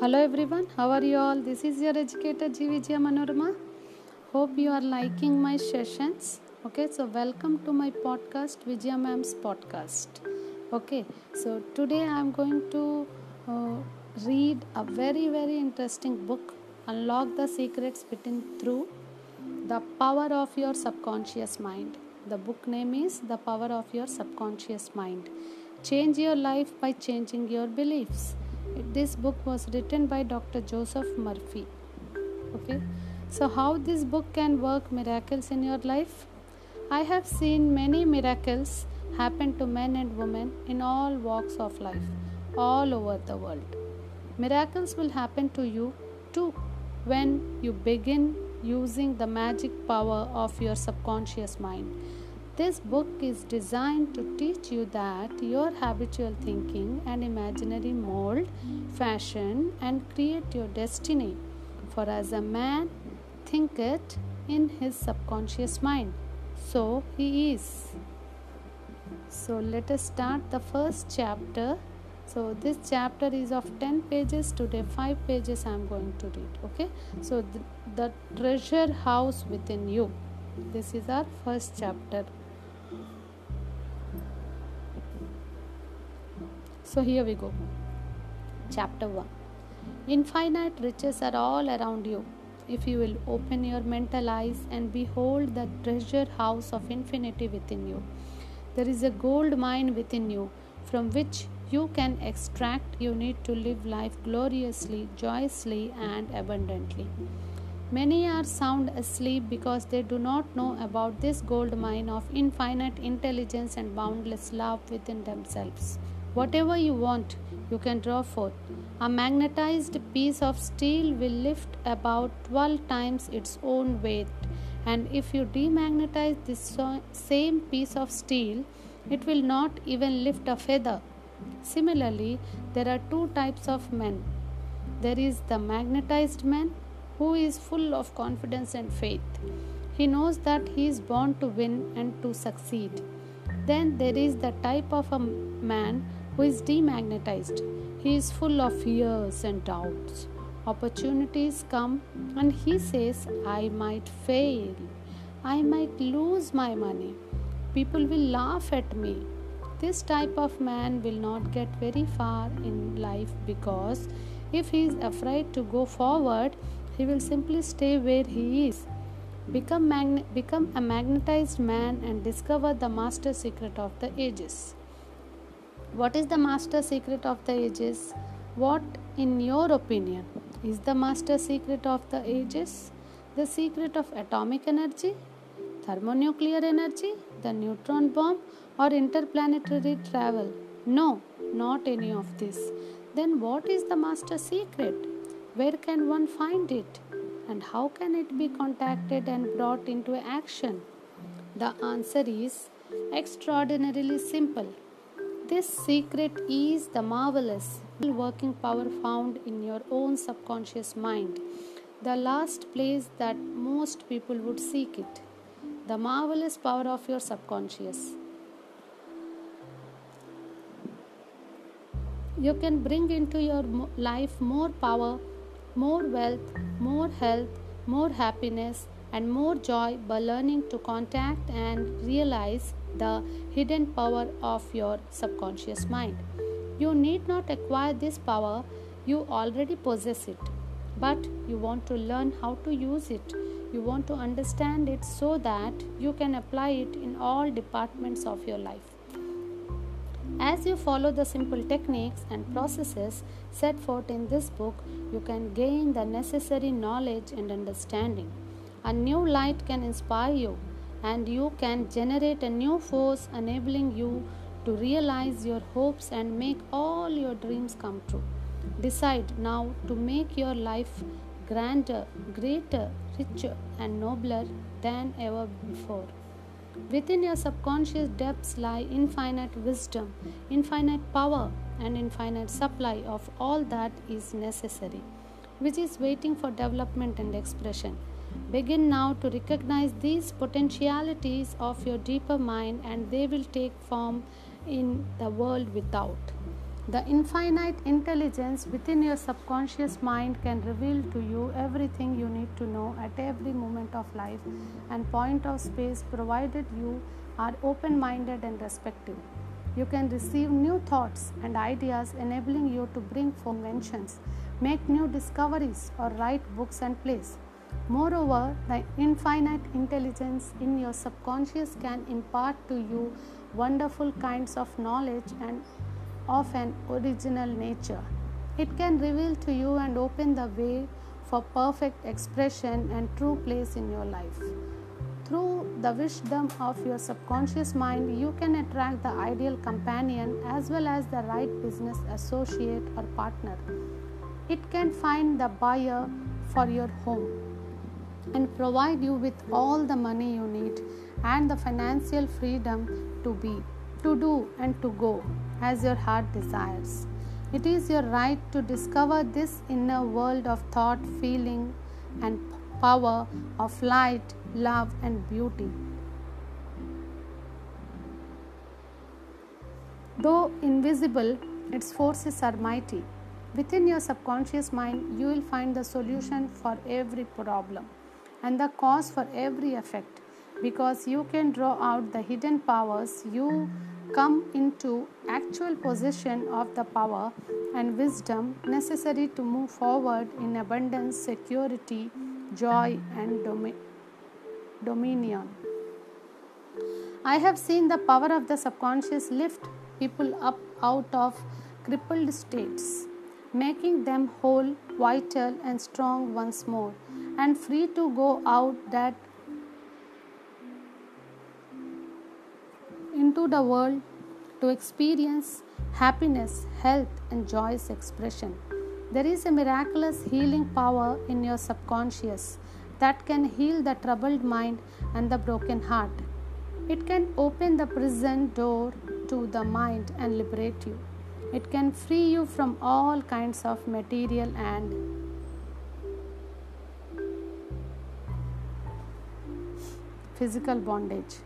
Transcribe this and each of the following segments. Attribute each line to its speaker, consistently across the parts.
Speaker 1: Hello everyone, how are you all? This is your educator G. Vijaya Manorama. Hope you are liking my sessions. Okay, so welcome to my podcast, Vijaya Ma'am's podcast. Okay, so today I am going to uh, read a very very interesting book, Unlock the Secrets Within Through the Power of Your Subconscious Mind. The book name is The Power of Your Subconscious Mind. Change your life by changing your beliefs. This book was written by Dr. Joseph Murphy. Okay, so how this book can work miracles in your life? I have seen many miracles happen to men and women in all walks of life, all over the world. Miracles will happen to you too when you begin using the magic power of your subconscious mind. This book is designed to teach you that your habitual thinking and imaginary mold, fashion, and create your destiny. For as a man thinketh in his subconscious mind, so he is. So let us start the first chapter. So this chapter is of 10 pages. Today 5 pages I am going to read. Okay. So the, the treasure house within you. This is our first chapter. So here we go. Chapter 1 Infinite riches are all around you. If you will open your mental eyes and behold the treasure house of infinity within you, there is a gold mine within you from which you can extract. You need to live life gloriously, joyously, and abundantly. Many are sound asleep because they do not know about this gold mine of infinite intelligence and boundless love within themselves. Whatever you want, you can draw forth. A magnetized piece of steel will lift about 12 times its own weight, and if you demagnetize this same piece of steel, it will not even lift a feather. Similarly, there are two types of men there is the magnetized man who is full of confidence and faith. He knows that he is born to win and to succeed. Then there is the type of a man who is demagnetized. He is full of fears and doubts. Opportunities come and he says, I might fail. I might lose my money. People will laugh at me. This type of man will not get very far in life because if he is afraid to go forward, he will simply stay where he is. Become, magne- become a magnetized man and discover the master secret of the ages. What is the master secret of the ages? What, in your opinion, is the master secret of the ages? The secret of atomic energy, thermonuclear energy, the neutron bomb, or interplanetary travel? No, not any of this. Then, what is the master secret? Where can one find it? And how can it be contacted and brought into action? The answer is extraordinarily simple. This secret is the marvelous working power found in your own subconscious mind, the last place that most people would seek it. The marvelous power of your subconscious. You can bring into your life more power, more wealth, more health, more happiness, and more joy by learning to contact and realize the hidden power of your subconscious mind. You need not acquire this power, you already possess it. But you want to learn how to use it. You want to understand it so that you can apply it in all departments of your life. As you follow the simple techniques and processes set forth in this book, you can gain the necessary knowledge and understanding. A new light can inspire you, and you can generate a new force enabling you to realize your hopes and make all your dreams come true. Decide now to make your life grander, greater, richer, and nobler than ever before. Within your subconscious depths lie infinite wisdom, infinite power, and infinite supply of all that is necessary, which is waiting for development and expression. Begin now to recognize these potentialities of your deeper mind, and they will take form in the world without. The infinite intelligence within your subconscious mind can reveal to you everything you need to know at every moment of life and point of space provided you are open minded and respectful. You can receive new thoughts and ideas, enabling you to bring inventions, make new discoveries, or write books and plays. Moreover, the infinite intelligence in your subconscious can impart to you wonderful kinds of knowledge and of an original nature. It can reveal to you and open the way for perfect expression and true place in your life. Through the wisdom of your subconscious mind, you can attract the ideal companion as well as the right business associate or partner. It can find the buyer for your home and provide you with all the money you need and the financial freedom to be, to do, and to go as your heart desires. It is your right to discover this inner world of thought, feeling, and power of light, love, and beauty. Though invisible, its forces are mighty. Within your subconscious mind, you will find the solution for every problem and the cause for every effect. Because you can draw out the hidden powers, you come into actual possession of the power and wisdom necessary to move forward in abundance, security, joy, and domi- dominion. I have seen the power of the subconscious lift people up out of crippled states, making them whole, vital, and strong once more, and free to go out that into the world to experience happiness, health, and joyous expression. There is a miraculous healing power in your subconscious that can heal the troubled mind and the broken heart. It can open the prison door to the mind and liberate you. It can free you from all kinds of material and physical bondage.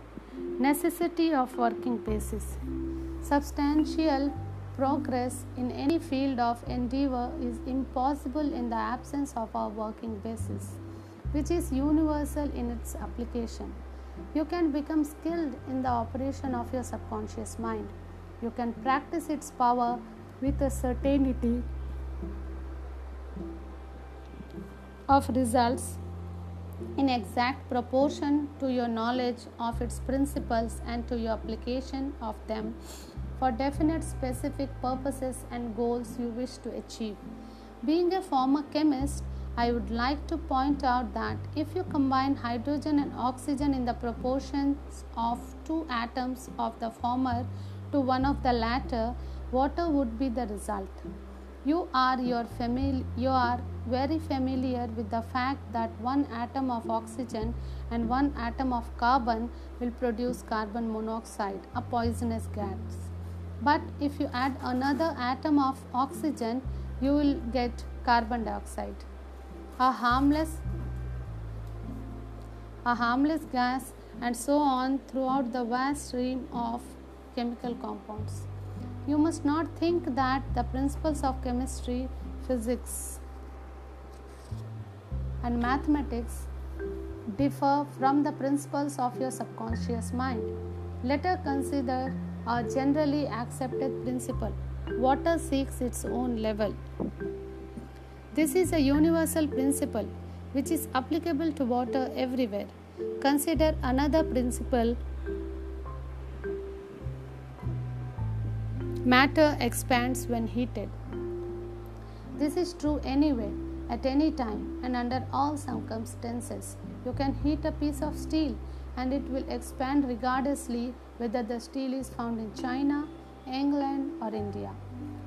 Speaker 1: Necessity of working basis. Substantial progress in any field of endeavor is impossible in the absence of a working basis, which is universal in its application. You can become skilled in the operation of your subconscious mind. You can practice its power with a certainty of results in exact proportion to your knowledge of its principles and to your application of them for definite specific purposes and goals you wish to achieve. Being a former chemist, I would like to point out that if you combine hydrogen and oxygen in the proportions of two atoms of the former to one of the latter, water would be the result. You are your family you are very familiar with the fact that one atom of oxygen and one atom of carbon will produce carbon monoxide, a poisonous gas. But if you add another atom of oxygen, you will get carbon dioxide, a harmless a harmless gas and so on throughout the vast stream of chemical compounds. You must not think that the principles of chemistry, physics, and mathematics differ from the principles of your subconscious mind. Let us consider a generally accepted principle water seeks its own level. This is a universal principle which is applicable to water everywhere. Consider another principle matter expands when heated. This is true anywhere at any time and under all circumstances. You can heat a piece of steel and it will expand regardlessly whether the steel is found in China, England, or India.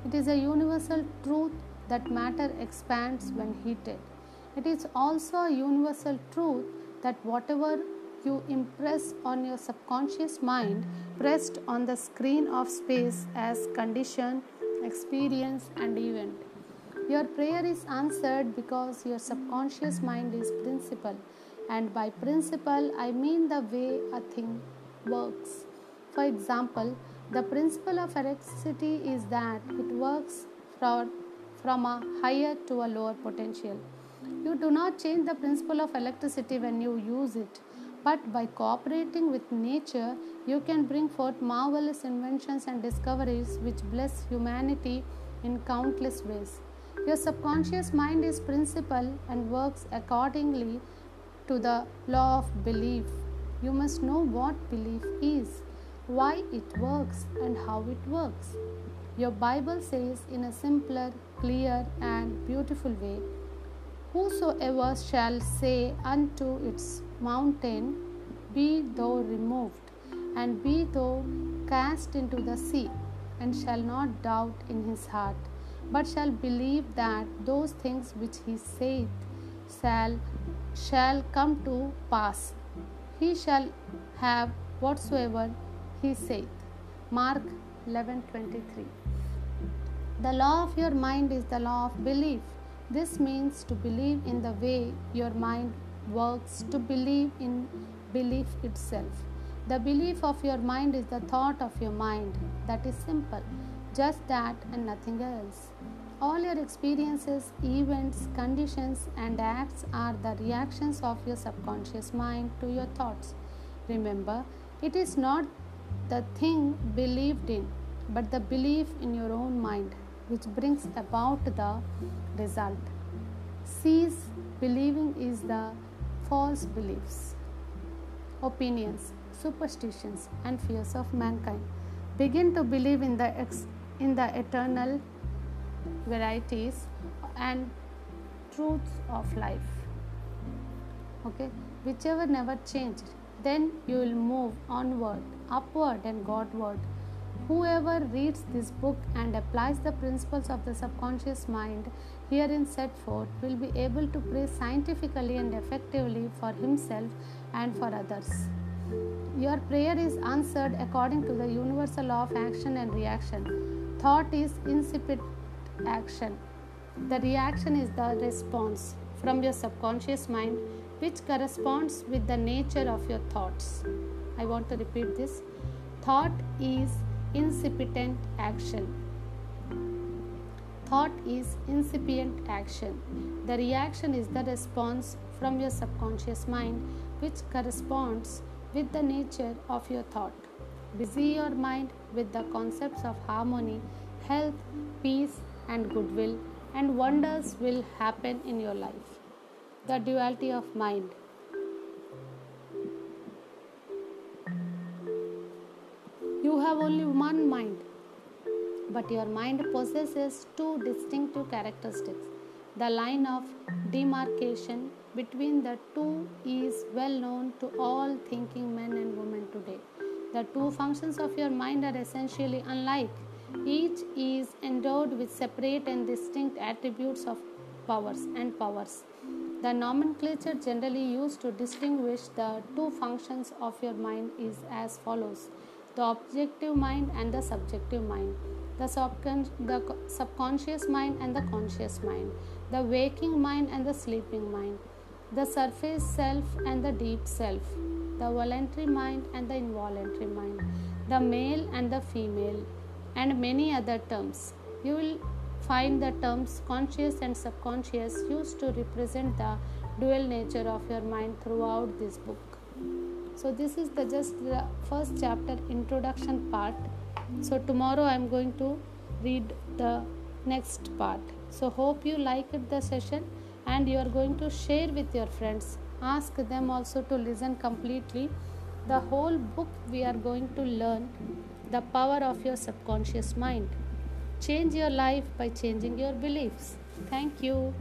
Speaker 1: It is a universal truth that matter expands when heated. It is also a universal truth that whatever you impress on your subconscious mind pressed on the screen of space as condition, experience, and event. Your prayer is answered because your subconscious mind is principle, and by principle, I mean the way a thing works. For example, The principle of electricity is that it works from, from a higher to a lower potential. You do not change the principle of electricity when you use it, but by cooperating with nature, you can bring forth marvelous inventions and discoveries which bless humanity in countless ways. Your subconscious mind is principle and works accordingly to the law of belief. You must know what belief is, why it works, and how it works. Your Bible says in a simpler, clear, and beautiful way Whosoever shall say unto its mountain, Be thou removed, and be thou cast into the sea, and shall not doubt in his heart but shall believe that those things which he saith shall shall come to pass. He shall have whatsoever he saith. Mark 11:23 the law of your mind is the law of belief. This means to believe in the way your mind works to believe in belief itself. The belief of your mind is the thought of your mind. That is simple just that and nothing else. All your experiences, events, conditions, and acts are the reactions of your subconscious mind to your thoughts. Remember, it is not the thing believed in, but the belief in your own mind which brings about the result. Cease believing is the false beliefs, opinions, superstitions, and fears of mankind. Begin to believe in the ex- in the eternal varieties and truths of life. Okay, whichever never changed, then you will move onward, upward, and Godward. Whoever reads this book and applies the principles of the subconscious mind herein set forth will be able to pray scientifically and effectively for himself and for others. Your prayer is answered according to the universal law of action and reaction Thought is incipient action. The reaction is the response from your subconscious mind, which corresponds with the nature of your thoughts. I want to repeat this. Thought is incipient action. Thought is incipient action. The reaction is the response from your subconscious mind, which corresponds with the nature of your thought. Busy your mind with the concepts of harmony, health, peace, and goodwill, and wonders will happen in your life. The duality of mind. You have only one mind, but your mind possesses two distinctive characteristics. The line of demarcation between the two is well known to all thinking men and women today. The two functions of your mind are essentially unlike. Each is endowed with separate and distinct attributes of powers and powers. The nomenclature generally used to distinguish the two functions of your mind is as follows. The objective mind and the subjective mind, the, subcon- the subconscious mind and the conscious mind, the waking mind and the sleeping mind, the surface self and the deep self the voluntary mind and the involuntary mind, the male and the female, and many other terms. You will find the terms conscious and subconscious used to represent the dual nature of your mind throughout this book. So this is the just the first chapter introduction part. So tomorrow I am going to read the next part. So hope you liked the session and you are going to share with your friends ask them also to listen completely. The whole book we are going to learn the power of your subconscious mind. Change your life by changing your beliefs. Thank you